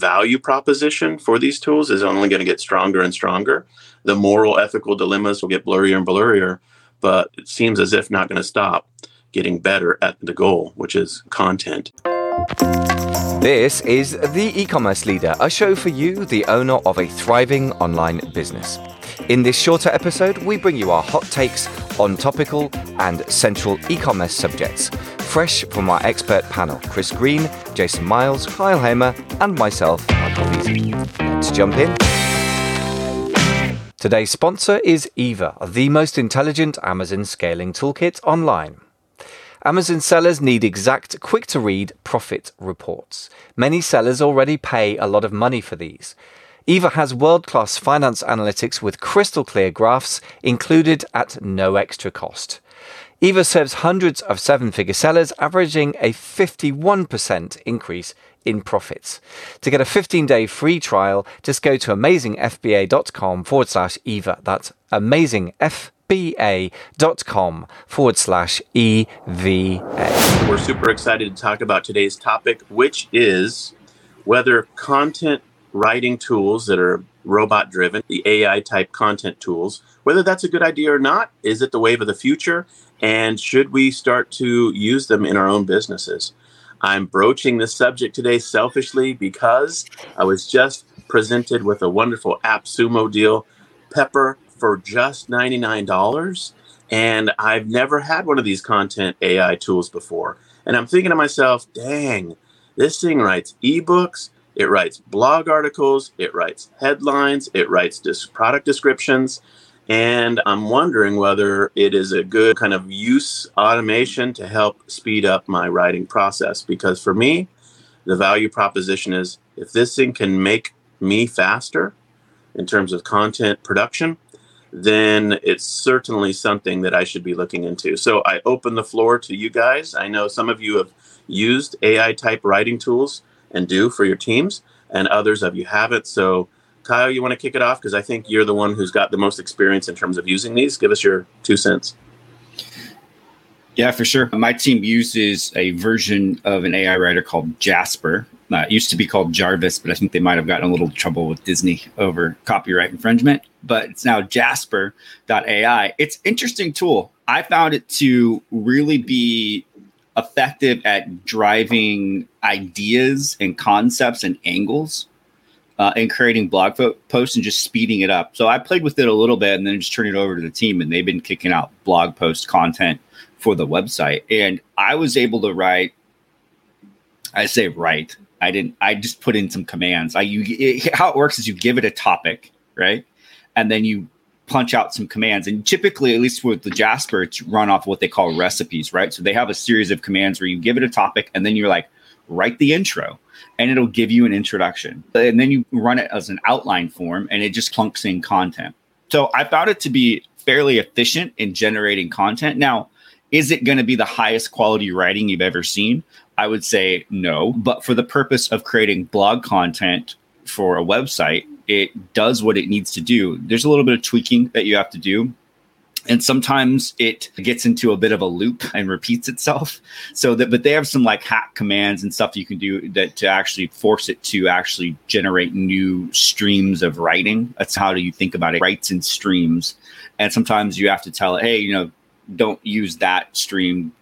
value proposition for these tools is only going to get stronger and stronger. The moral, ethical dilemmas will get blurrier and blurrier, but it seems as if not going to stop getting better at the goal, which is content. This is The E Commerce Leader, a show for you, the owner of a thriving online business. In this shorter episode, we bring you our hot takes on topical and central e commerce subjects, fresh from our expert panel Chris Green, Jason Miles, Kyle Hamer, and myself, Michael. Let's jump in. Today's sponsor is Eva, the most intelligent Amazon scaling toolkit online. Amazon sellers need exact, quick to read profit reports. Many sellers already pay a lot of money for these. Eva has world class finance analytics with crystal clear graphs included at no extra cost. Eva serves hundreds of seven figure sellers, averaging a 51% increase in profits. To get a 15 day free trial, just go to amazingfba.com forward slash Eva. That's amazingfba.com forward slash EVA. We're super excited to talk about today's topic, which is whether content writing tools that are robot driven, the AI type content tools, whether that's a good idea or not. Is it the wave of the future? And should we start to use them in our own businesses? I'm broaching this subject today selfishly because I was just presented with a wonderful AppSumo deal, Pepper for just $99. And I've never had one of these content AI tools before. And I'm thinking to myself, dang, this thing writes ebooks, it writes blog articles, it writes headlines, it writes product descriptions. And I'm wondering whether it is a good kind of use automation to help speed up my writing process. Because for me, the value proposition is if this thing can make me faster in terms of content production, then it's certainly something that I should be looking into. So I open the floor to you guys. I know some of you have used AI type writing tools and do for your teams, and others of you haven't. So, Kyle, you want to kick it off because I think you're the one who's got the most experience in terms of using these. Give us your two cents. Yeah, for sure. My team uses a version of an AI writer called Jasper. Uh, it used to be called Jarvis, but I think they might have gotten a little trouble with Disney over copyright infringement. But it's now Jasper.ai. It's interesting tool. I found it to really be effective at driving ideas and concepts and angles uh, and creating blog fo- posts and just speeding it up. So I played with it a little bit and then just turned it over to the team, and they've been kicking out blog post content for the website. And I was able to write. I say write. I didn't. I just put in some commands. I you it, how it works is you give it a topic, right, and then you punch out some commands. And typically, at least with the Jasper, it's run off what they call recipes, right? So they have a series of commands where you give it a topic and then you're like, write the intro and it'll give you an introduction. And then you run it as an outline form and it just clunks in content. So I found it to be fairly efficient in generating content. Now, is it going to be the highest quality writing you've ever seen? I would say no. But for the purpose of creating blog content for a website, it does what it needs to do. There's a little bit of tweaking that you have to do. And sometimes it gets into a bit of a loop and repeats itself. So that, but they have some like hack commands and stuff you can do that to actually force it to actually generate new streams of writing. That's how do you think about it? Writes in streams. And sometimes you have to tell it, hey, you know, don't use that stream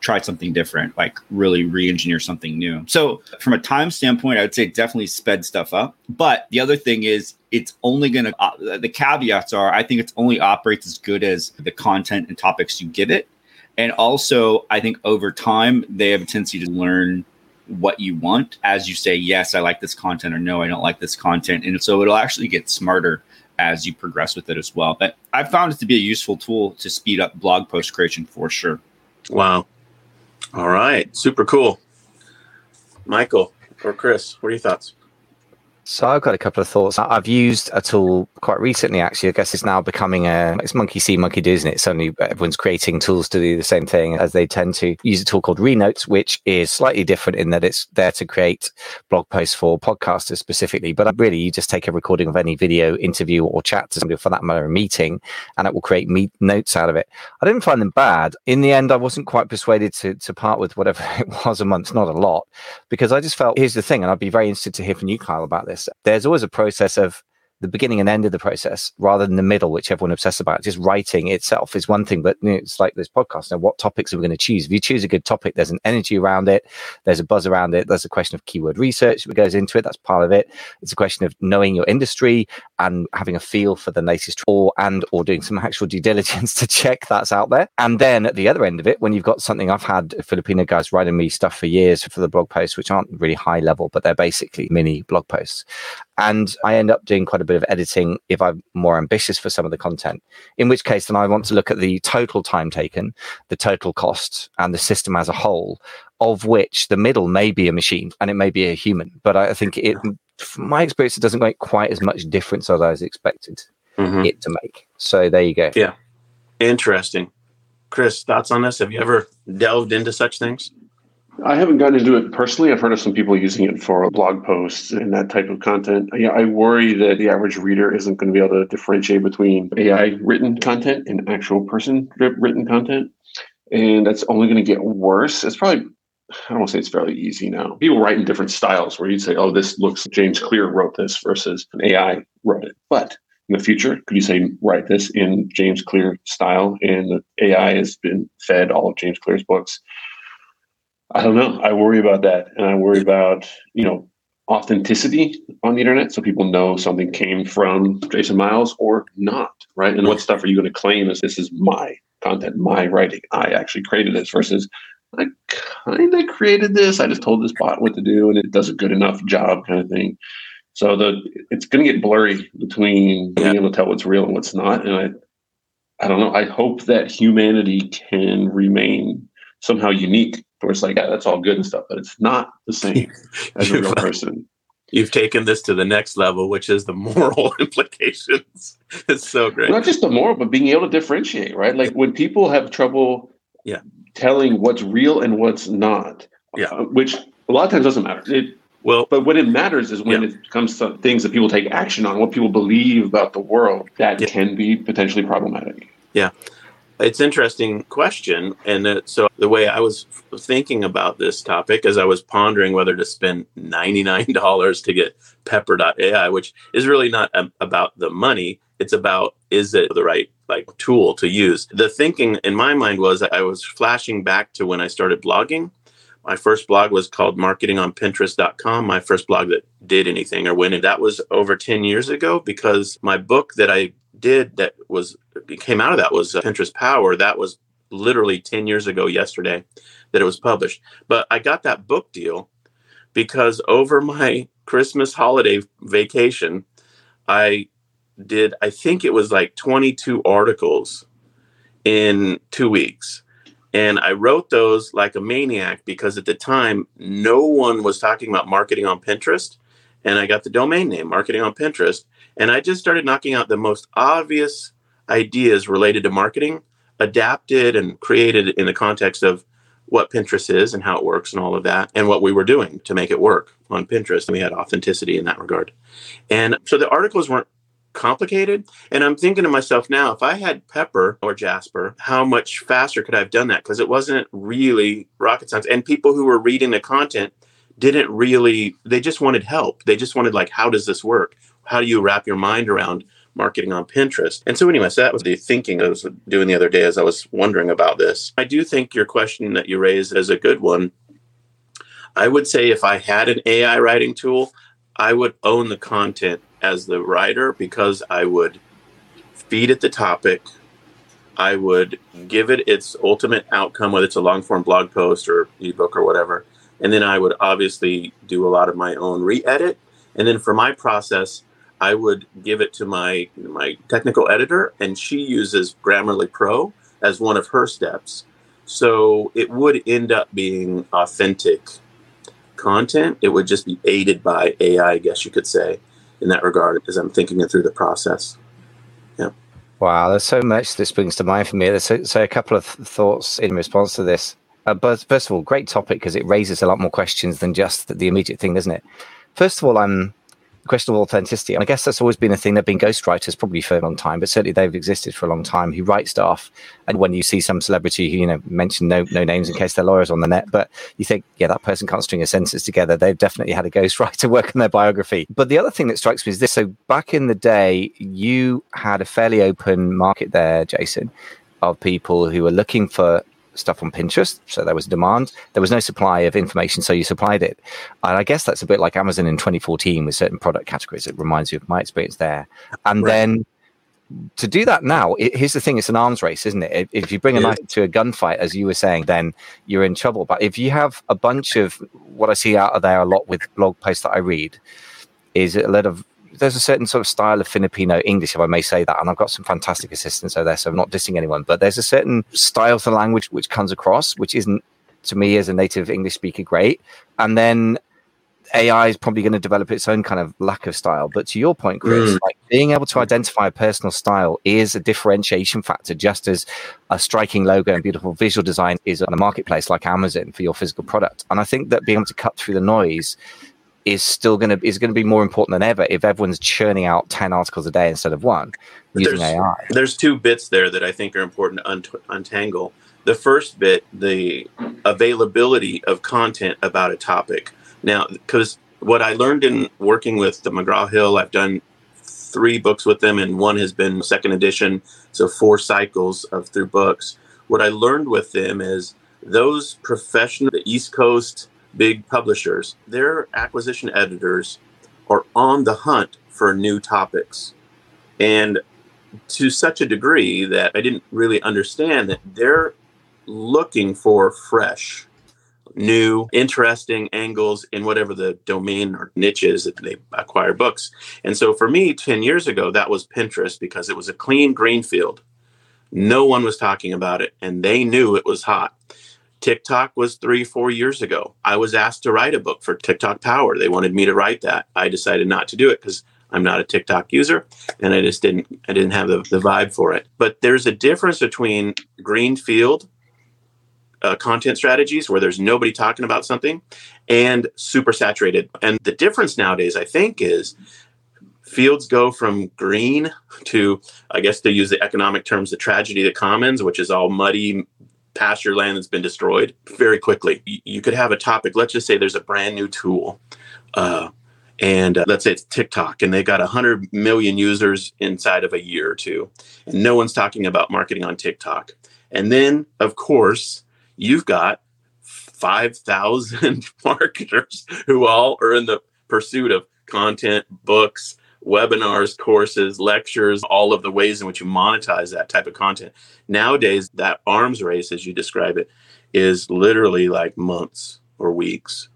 try something different, like really re-engineer something new. So from a time standpoint, I would say definitely sped stuff up. But the other thing is it's only going to, uh, the caveats are, I think it's only operates as good as the content and topics you give it. And also, I think over time, they have a tendency to learn what you want as you say, yes, I like this content, or no, I don't like this content. And so it'll actually get smarter as you progress with it as well. But I found it to be a useful tool to speed up blog post creation for sure. Wow. All right, super cool. Michael or Chris, what are your thoughts? So I've got a couple of thoughts. I've used a tool quite recently, actually. I guess it's now becoming a it's monkey see, monkey do, isn't it? Suddenly everyone's creating tools to do the same thing as they tend to use a tool called Renotes, which is slightly different in that it's there to create blog posts for podcasters specifically. But really, you just take a recording of any video, interview, or chat to somebody for that matter, a meeting, and it will create me- notes out of it. I didn't find them bad. In the end, I wasn't quite persuaded to to part with whatever it was a month, not a lot, because I just felt here's the thing, and I'd be very interested to hear from you, Kyle, about this there's always a process of the beginning and end of the process rather than the middle, which everyone obsesses about. Just writing itself is one thing, but you know, it's like this podcast. Now, what topics are we going to choose? If you choose a good topic, there's an energy around it, there's a buzz around it, there's a question of keyword research that goes into it. That's part of it. It's a question of knowing your industry and having a feel for the latest or and or doing some actual due diligence to check that's out there. And then at the other end of it, when you've got something, I've had Filipino guys writing me stuff for years for the blog posts, which aren't really high level, but they're basically mini blog posts. And I end up doing quite a bit of editing if I'm more ambitious for some of the content, in which case then I want to look at the total time taken, the total costs, and the system as a whole, of which the middle may be a machine and it may be a human. But I think it, from my experience, it doesn't make quite as much difference as I was expected mm-hmm. it to make. So there you go. Yeah. Interesting. Chris, thoughts on this? Have you ever delved into such things? I haven't gotten into it personally. I've heard of some people using it for blog posts and that type of content. Yeah, I worry that the average reader isn't going to be able to differentiate between AI written content and actual person written content. And that's only going to get worse. It's probably, I don't want to say it's fairly easy now. People write in different styles where you'd say, oh, this looks, James Clear wrote this versus an AI wrote it. But in the future, could you say, write this in James Clear style? And the AI has been fed all of James Clear's books I don't know. I worry about that, and I worry about you know authenticity on the internet, so people know something came from Jason Miles or not, right? And what stuff are you going to claim as this is my content, my writing? I actually created this versus I kind of created this. I just told this bot what to do, and it does a good enough job, kind of thing. So the it's going to get blurry between being able to tell what's real and what's not, and I I don't know. I hope that humanity can remain somehow unique where it's like, yeah, that's all good and stuff, but it's not the same as a real person. You've taken this to the next level, which is the moral implications. It's so great. Not just the moral, but being able to differentiate, right? Like when people have trouble yeah. Telling what's real and what's not, yeah. Uh, which a lot of times doesn't matter. It, well, but what it matters is when yeah. it comes to things that people take action on, what people believe about the world, that yeah. can be potentially problematic. Yeah. It's interesting question, and uh, so the way I was thinking about this topic as I was pondering whether to spend ninety nine dollars to get Pepper.ai, which is really not um, about the money. It's about is it the right like tool to use. The thinking in my mind was I was flashing back to when I started blogging. My first blog was called marketingonpinterest.com. My first blog that did anything or and that was over 10 years ago because my book that I did that was came out of that was uh, Pinterest Power. That was literally 10 years ago yesterday that it was published. But I got that book deal because over my Christmas holiday vacation, I did, I think it was like 22 articles in two weeks. And I wrote those like a maniac because at the time, no one was talking about marketing on Pinterest. And I got the domain name, Marketing on Pinterest. And I just started knocking out the most obvious ideas related to marketing, adapted and created in the context of what Pinterest is and how it works and all of that, and what we were doing to make it work on Pinterest. And we had authenticity in that regard. And so the articles weren't complicated. And I'm thinking to myself now, if I had Pepper or Jasper, how much faster could I have done that? Because it wasn't really rocket science. And people who were reading the content didn't really, they just wanted help. They just wanted, like, how does this work? How do you wrap your mind around marketing on Pinterest. And so, anyway, so that was the thinking I was doing the other day as I was wondering about this. I do think your question that you raised is a good one. I would say if I had an AI writing tool, I would own the content as the writer because I would feed it the topic. I would give it its ultimate outcome, whether it's a long form blog post or ebook or whatever. And then I would obviously do a lot of my own re edit. And then for my process, I would give it to my my technical editor, and she uses Grammarly Pro as one of her steps. So it would end up being authentic content. It would just be aided by AI, I guess you could say, in that regard, as I'm thinking it through the process. Yeah. Wow, there's so much this brings to mind for me. So, so a couple of thoughts in response to this. Uh, but first of all, great topic because it raises a lot more questions than just the immediate thing, doesn't it? First of all, I'm question of authenticity. And I guess that's always been a thing. There've been ghostwriters probably for a long time, but certainly they've existed for a long time who write stuff. And when you see some celebrity who, you know, mention no no names in case they're lawyers on the net, but you think, yeah, that person can't string a sentence together. They've definitely had a ghostwriter work on their biography. But the other thing that strikes me is this. So back in the day, you had a fairly open market there, Jason, of people who were looking for stuff on Pinterest. So there was demand. There was no supply of information, so you supplied it. And I guess that's a bit like Amazon in 2014 with certain product categories. It reminds me of my experience there. And right. then to do that now, it, here's the thing: it's an arms race, isn't it? If, if you bring a knife to a gunfight, as you were saying, then you're in trouble. But if you have a bunch of what I see out of there a lot with blog posts that I read, is a lot of there's a certain sort of style of Filipino English, if I may say that, and I've got some fantastic assistants over there, so I'm not dissing anyone, but there's a certain style to the language which comes across, which isn't to me as a native English speaker great, and then AI is probably going to develop its own kind of lack of style. But to your point, Chris, mm. like being able to identify a personal style is a differentiation factor, just as a striking logo and beautiful visual design is on a marketplace like Amazon for your physical product. And I think that being able to cut through the noise is still going to is going to be more important than ever if everyone's churning out 10 articles a day instead of one using there's, AI. There's two bits there that I think are important to unt- untangle. The first bit, the availability of content about a topic. Now, because what I learned in working with the McGraw Hill, I've done three books with them, and one has been second edition, so four cycles of through books. What I learned with them is those professional, the East Coast big publishers, their acquisition editors are on the hunt for new topics. And to such a degree that I didn't really understand that they're looking for fresh, new, interesting angles in whatever the domain or niche is that they acquire books. And so for me, 10 years ago, that was Pinterest because it was a clean green field. No one was talking about it, and they knew it was hot. TikTok was three, four years ago. I was asked to write a book for TikTok Power. They wanted me to write that. I decided not to do it because I'm not a TikTok user and I just didn't I didn't have the, the vibe for it. But there's a difference between greenfield uh, content strategies where there's nobody talking about something and super saturated. And the difference nowadays, I think, is fields go from green to, I guess, to use the economic terms, the tragedy of the commons, which is all muddy, pasture land that's been destroyed very quickly. You could have a topic. Let's just say there's a brand new tool, uh, and uh, let's say it's TikTok, and they got 100 million users inside of a year or two, and no one's talking about marketing on TikTok. And then, of course, you've got 5,000 marketers who all are in the pursuit of content, books, webinars, courses, lectures, all of the ways in which you monetize that type of content. Nowadays, that arms race, as you describe it, is literally like months or weeks.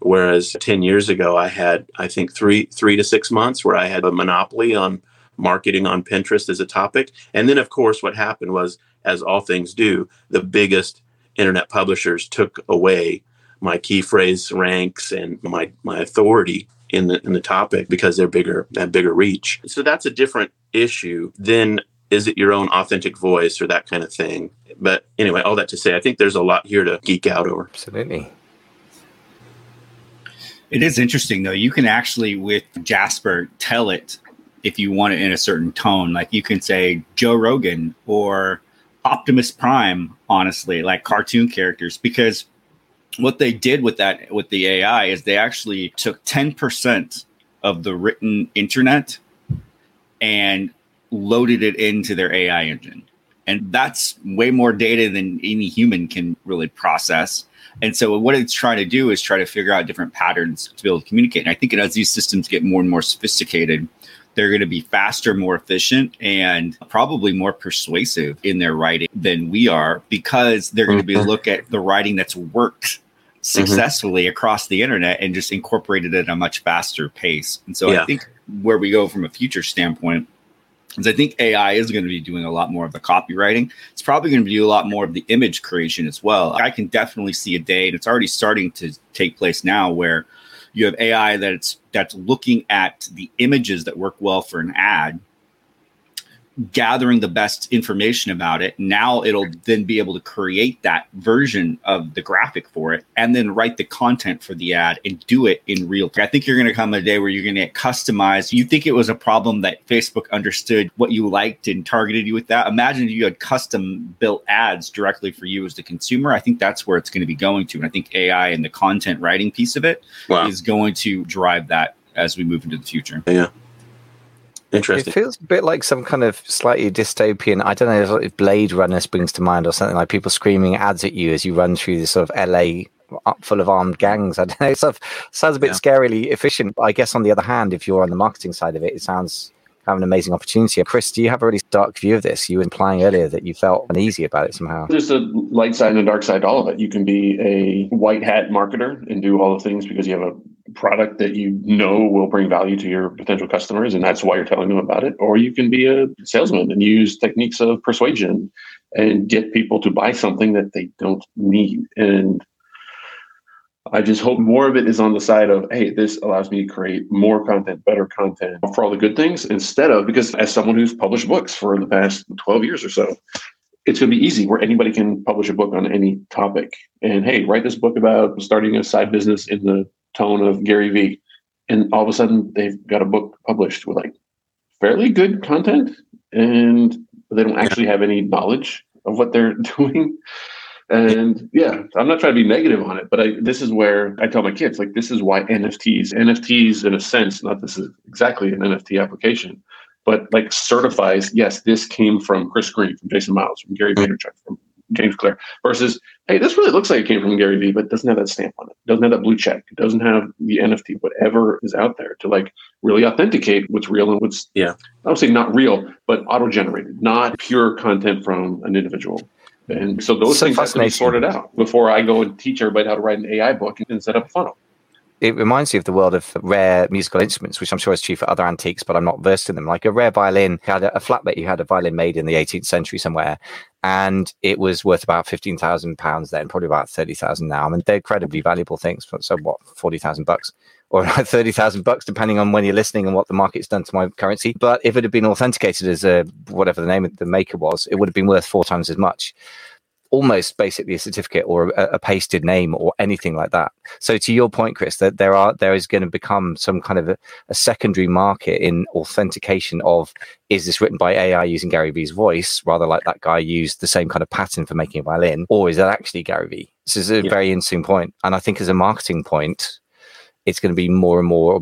Whereas 10 years ago, I had, I think, three, three to six months where I had a monopoly on marketing on Pinterest as a topic. And then, of course, what happened was, as all things do, the biggest internet publishers took away my key phrase ranks and my, my authority in the in the topic because they're bigger have bigger reach. So that's a different issue than is it your own authentic voice or that kind of thing. But anyway, all that to say, I think there's a lot here to geek out over. Absolutely. It is interesting though. You can actually with Jasper tell it if you want it in a certain tone. Like you can say Joe Rogan or Optimus Prime, honestly, like cartoon characters, because what they did with that with the AI is they actually took 10% of the written internet and loaded it into their AI engine. And that's way more data than any human can really process. And so what it's trying to do is try to figure out different patterns to be able to communicate. And I think as these systems get more and more sophisticated, they're going to be faster, more efficient, and probably more persuasive in their writing than we are because they're going to be mm-hmm. look at the writing that's worked successfully mm-hmm. across the internet and just incorporated it at a much faster pace. And so yeah. I think where we go from a future standpoint is I think AI is going to be doing a lot more of the copywriting. It's probably going to do a lot more of the image creation as well. I can definitely see a day, and it's already starting to take place now, where you have AI that's that's looking at the images that work well for an ad gathering the best information about it. Now it'll then be able to create that version of the graphic for it and then write the content for the ad and do it in real time. I think you're going to come a day where you're going to get customized. You think it was a problem that Facebook understood what you liked and targeted you with that. Imagine if you had custom built ads directly for you as the consumer. I think that's where it's going to be going to. And I think AI and the content writing piece of it wow. is going to drive that as we move into the future. Yeah. Interesting. It feels a bit like some kind of slightly dystopian. I don't know if Blade Runner springs to mind or something like people screaming ads at you as you run through this sort of LA uh, full of armed gangs. I don't know. It sort of sounds a bit yeah. scarily efficient. But I guess on the other hand, if you're on the marketing side of it, it sounds have an amazing opportunity. Chris, do you have a really dark view of this? You were implying earlier that you felt uneasy about it somehow. There's a light side and a dark side to all of it. You can be a white hat marketer and do all the things because you have a product that you know will bring value to your potential customers and that's why you're telling them about it or you can be a salesman and use techniques of persuasion and get people to buy something that they don't need and I just hope more of it is on the side of, hey, this allows me to create more content, better content for all the good things instead of, because as someone who's published books for the past 12 years or so, it's going to be easy where anybody can publish a book on any topic. And hey, write this book about starting a side business in the tone of Gary Vee. And all of a sudden they've got a book published with like fairly good content and they don't actually have any knowledge of what they're doing. And yeah, I'm not trying to be negative on it, but I, this is where I tell my kids, like, this is why NFTs, NFTs in a sense, not this is exactly an NFT application, but like certifies, yes, this came from Chris Green, from Jason Miles, from Gary Vaynerchuk, from James Clear versus, hey, this really looks like it came from Gary Vee, but doesn't have that stamp on it. Doesn't have that blue check. It doesn't have the NFT, whatever is out there to like really authenticate what's real and what's, yeah, I would say not real, but auto generated, not pure content from an individual. And so those so things have to be sorted out before I go and teach everybody how to write an AI book and set up a funnel it reminds me of the world of rare musical instruments, which I'm sure is true for other antiques, but I'm not versed in them. Like a rare violin, had a, a flatmate who had a violin made in the 18th century somewhere, and it was worth about fifteen thousand pounds then, probably about thirty thousand now. I mean, they're incredibly valuable things. So what, forty thousand bucks? Or thirty thousand bucks, depending on when you're listening and what the market's done to my currency. But if it had been authenticated as a whatever the name of the maker was, it would have been worth four times as much almost basically a certificate or a, a, pasted name or anything like that. So to your point, Chris, that there are there is going to become some kind of a, a, secondary market in authentication of is this written by AI using Gary Vee's voice, rather like that guy used the same kind of pattern for making a violin, or is that actually Gary Vee? This is a yeah. very interesting point, and I think as a marketing point, it's going to be more and more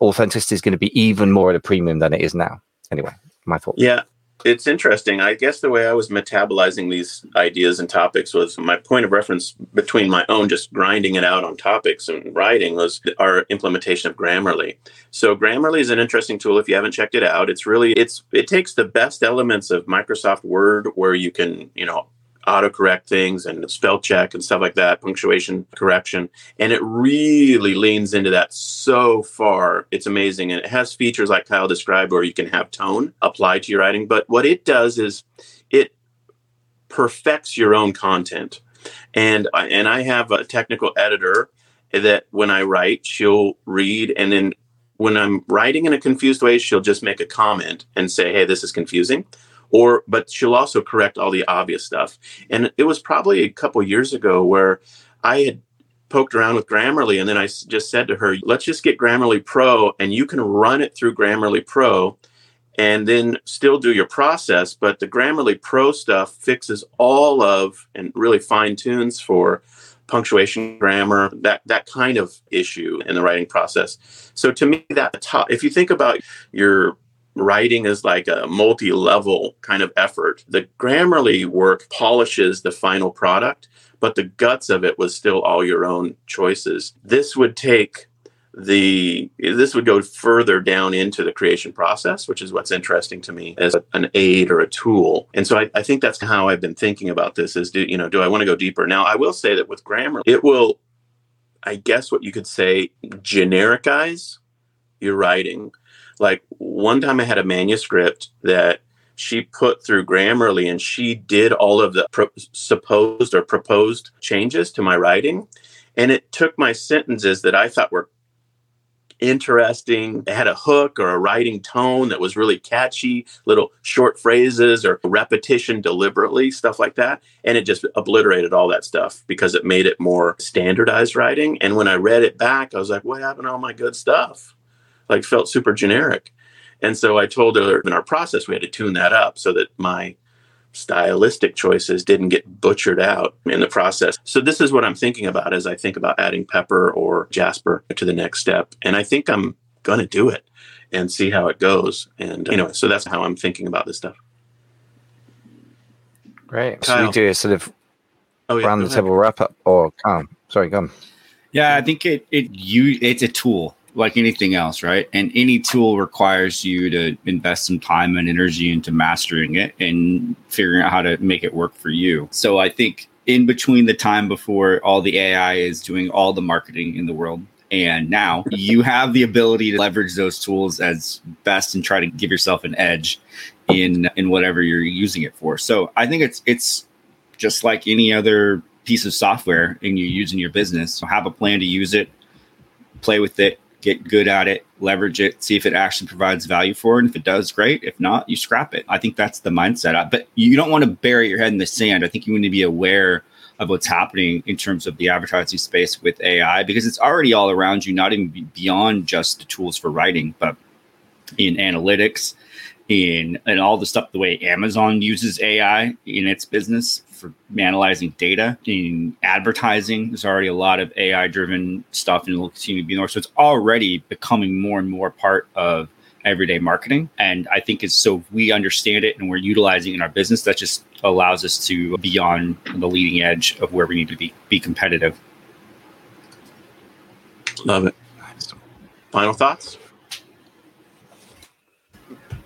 authenticity is going to be even more at a premium than it is now. Anyway, my thought. Yeah, it's interesting. I guess the way I was metabolizing these ideas and topics was my point of reference between my own just grinding it out on topics and writing was our implementation of Grammarly. So Grammarly is an interesting tool if you haven't checked it out. It's really it's it takes the best elements of Microsoft Word where you can, you know, autocorrect things and spell check and stuff like that, punctuation correction. And it really leans into that so far. It's amazing. And it has features like Kyle described where you can have tone applied to your writing. But what it does is it perfects your own content. And and I have a technical editor that when I write, she'll read and then when I'm writing in a confused way, she'll just make a comment and say, "Hey, this is confusing." Or but she'll also correct all the obvious stuff. And it was probably a couple years ago where i had poked around with grammarly and then i just said to her let's just get grammarly pro and you can run it through grammarly pro and then still do your process but the grammarly pro stuff fixes all of and really fine tunes for punctuation grammar that that kind of issue in the writing process. So to me that top if you think about your writing is like a multi-level kind of effort. The Grammarly work polishes the final product, but the guts of it was still all your own choices. This would take the this would go further down into the creation process, which is what's interesting to me as an aid or a tool. And so I, I think that's how I've been thinking about this is do you know, do I want to go deeper? Now I will say that with grammar it will I guess what you could say genericize your writing Like one time I had a manuscript that she put through Grammarly and she did all of the pro- supposed or proposed changes to my writing. And it took my sentences that I thought were interesting. It had a hook or a writing tone that was really catchy, little short phrases or repetition deliberately, stuff like that. And it just obliterated all that stuff because it made it more standardized writing. And when I read it back, I was like, what happened to all my good stuff? Like felt super generic. And so I told her in our process, we had to tune that up so that my stylistic choices didn't get butchered out in the process. So this is what I'm thinking about as I think about adding Pepper or Jasper to the next step. And I think I'm going to do it and see how it goes. And anyway, so that's how I'm thinking about this stuff. Great. Kyle. So we do a sort of oh, yeah, round the table wrap up or calm. Sorry, go on. Yeah, I think it it you it's a tool like anything else, right? And any tool requires you to invest some time and energy into mastering it and figuring out how to make it work for you. So I think in between the time before all the AI is doing all the marketing in the world and now you have the ability to leverage those tools as best and try to give yourself an edge in in whatever you're using it for. So I think it's it's just like any other piece of software and you use in your business. So have a plan to use it, play with it, get good at it, leverage it, see if it actually provides value for it. And if it does, great. If not, you scrap it. I think that's the mindset. But you don't want to bury your head in the sand. I think you need to be aware of what's happening in terms of the advertising space with AI because it's already all around you, not even beyond just the tools for writing, but in analytics, in and all the stuff the way Amazon uses AI in its business for analyzing data in advertising. There's already a lot of AI driven stuff and it will continue to be more. So it's already becoming more and more part of everyday marketing. And I think it's so we understand it and we're utilizing it in our business that just allows us to be on the leading edge of where we need to be be competitive. Love it. Final thoughts?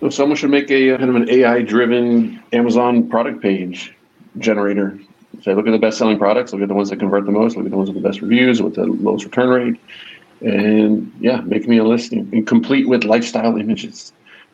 So someone should make a kind of an AI driven Amazon product page generator. Say, look at the best selling products, look at the ones that convert the most, look at the ones with the best reviews, with the lowest return rate. And yeah, make me a listing and complete with lifestyle images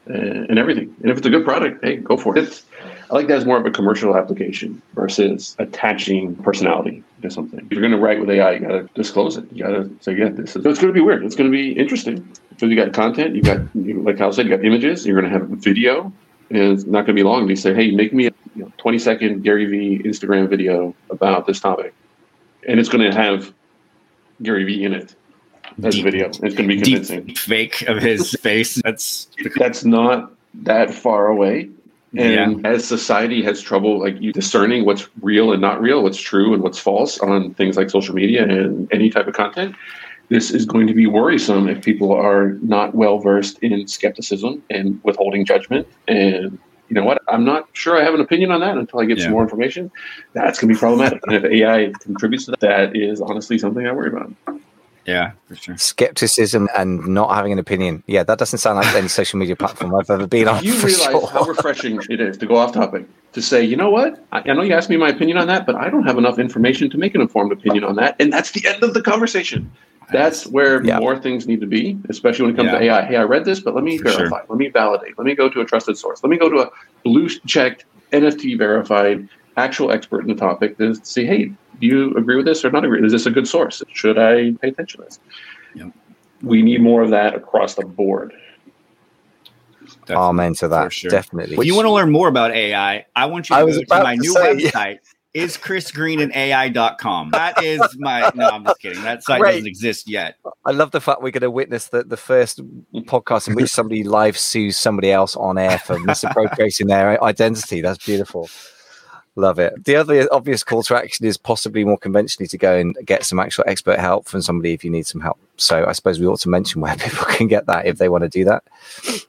uh, and everything. And if it's a good product, hey, go for it. It's, I like that as more of a commercial application versus attaching personality to something. If you're going to write with AI, you got to disclose it. You got to say, yeah, this is. So it's going to be weird. It's going to be interesting. So you got content. You got, like Kyle said, you got images. You're going to have a video, and it's not going to be long. You say, hey, make me a you know, 20 second Gary Vee Instagram video about this topic, and it's going to have Gary Vee in it as deep, a video. It's going to be convincing. fake of his face. That's that's not that far away. And yeah. as society has trouble like you discerning what's real and not real, what's true and what's false on things like social media and any type of content, this is going to be worrisome if people are not well versed in skepticism and withholding judgment and you know what? I'm not sure I have an opinion on that until I get yeah. some more information. That's going to be problematic. and if AI contributes to that, that is honestly something I worry about. Yeah, for sure. Skepticism and not having an opinion. Yeah, that doesn't sound like any social media platform I've ever been on. You realize sure. how refreshing it is to go off topic to say, you know what? I, I know you asked me my opinion on that, but I don't have enough information to make an informed opinion on that. And that's the end of the conversation. That's where yeah. more things need to be, especially when it comes yeah. to AI. Hey, I read this, but let me For verify. Sure. Let me validate. Let me go to a trusted source. Let me go to a blue checked, NFT verified, actual expert in the topic to see, hey, do you agree with this or not agree? Is this a good source? Should I pay attention to this? Yeah. We need more of that across the board. Definitely. Amen to that. Sure. Definitely. If you want to learn more about AI, I want you to go to my to new say, website, is Chris Green and AI.com. That is my no, I'm just kidding. That site doesn't exist yet. I love the fact we're going to witness the, the first podcast in which somebody live sues somebody else on air for misappropriating their identity. That's beautiful. Love it. The other obvious call to action is possibly more conventionally to go and get some actual expert help from somebody if you need some help. So I suppose we ought to mention where people can get that if they want to do that.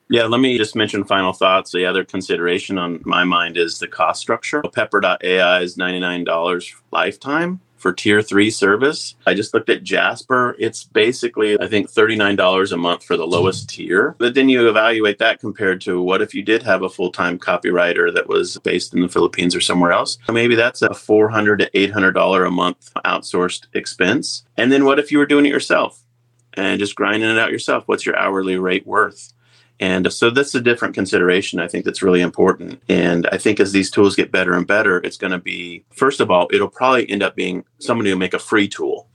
Yeah, let me just mention final thoughts. The other consideration on my mind is the cost structure. Pepper.ai is $99 lifetime for tier three service. I just looked at Jasper. It's basically, I think, $39 a month for the lowest tier. But then you evaluate that compared to what if you did have a full time copywriter that was based in the Philippines or somewhere else? Maybe that's a $400 to $800 a month outsourced expense. And then what if you were doing it yourself and just grinding it out yourself? What's your hourly rate worth? And so that's a different consideration. I think that's really important. And I think as these tools get better and better, it's going to be, first of all, it'll probably end up being somebody who make a free tool.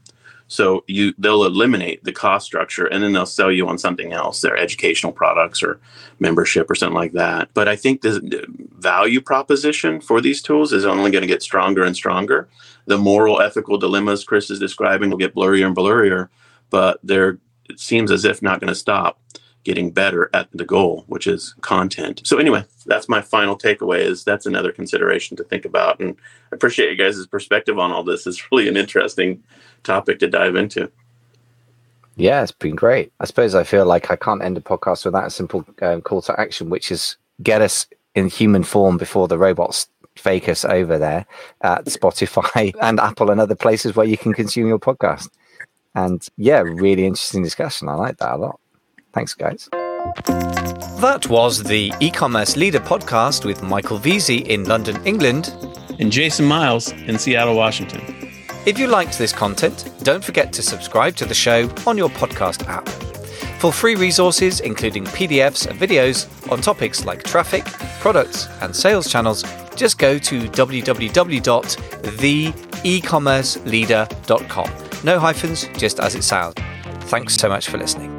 So you they'll eliminate the cost structure and then they'll sell you on something else, their educational products or membership or something like that. But I think the value proposition for these tools is only going to get stronger and stronger. The moral ethical dilemmas Chris is describing will get blurrier and blurrier, but they're it seems as if not going to stop getting better at the goal, which is content. So anyway, that's my final takeaway is that's another consideration to think about. And I appreciate you guys' perspective on all this. It's really an interesting topic to dive into. Yeah, it's been great. I suppose I feel like I can't end a podcast without a simple um, call to action, which is get us in human form before the robots fake us over there at Spotify and Apple and other places where you can consume your podcast. And yeah, really interesting discussion. I like that a lot. Thanks, guys. That was the e commerce leader podcast with Michael Veazey in London, England, and Jason Miles in Seattle, Washington. If you liked this content, don't forget to subscribe to the show on your podcast app. For free resources, including PDFs and videos on topics like traffic, products, and sales channels, just go to www.theecommerceleader.com. No hyphens, just as it sounds. Thanks so much for listening.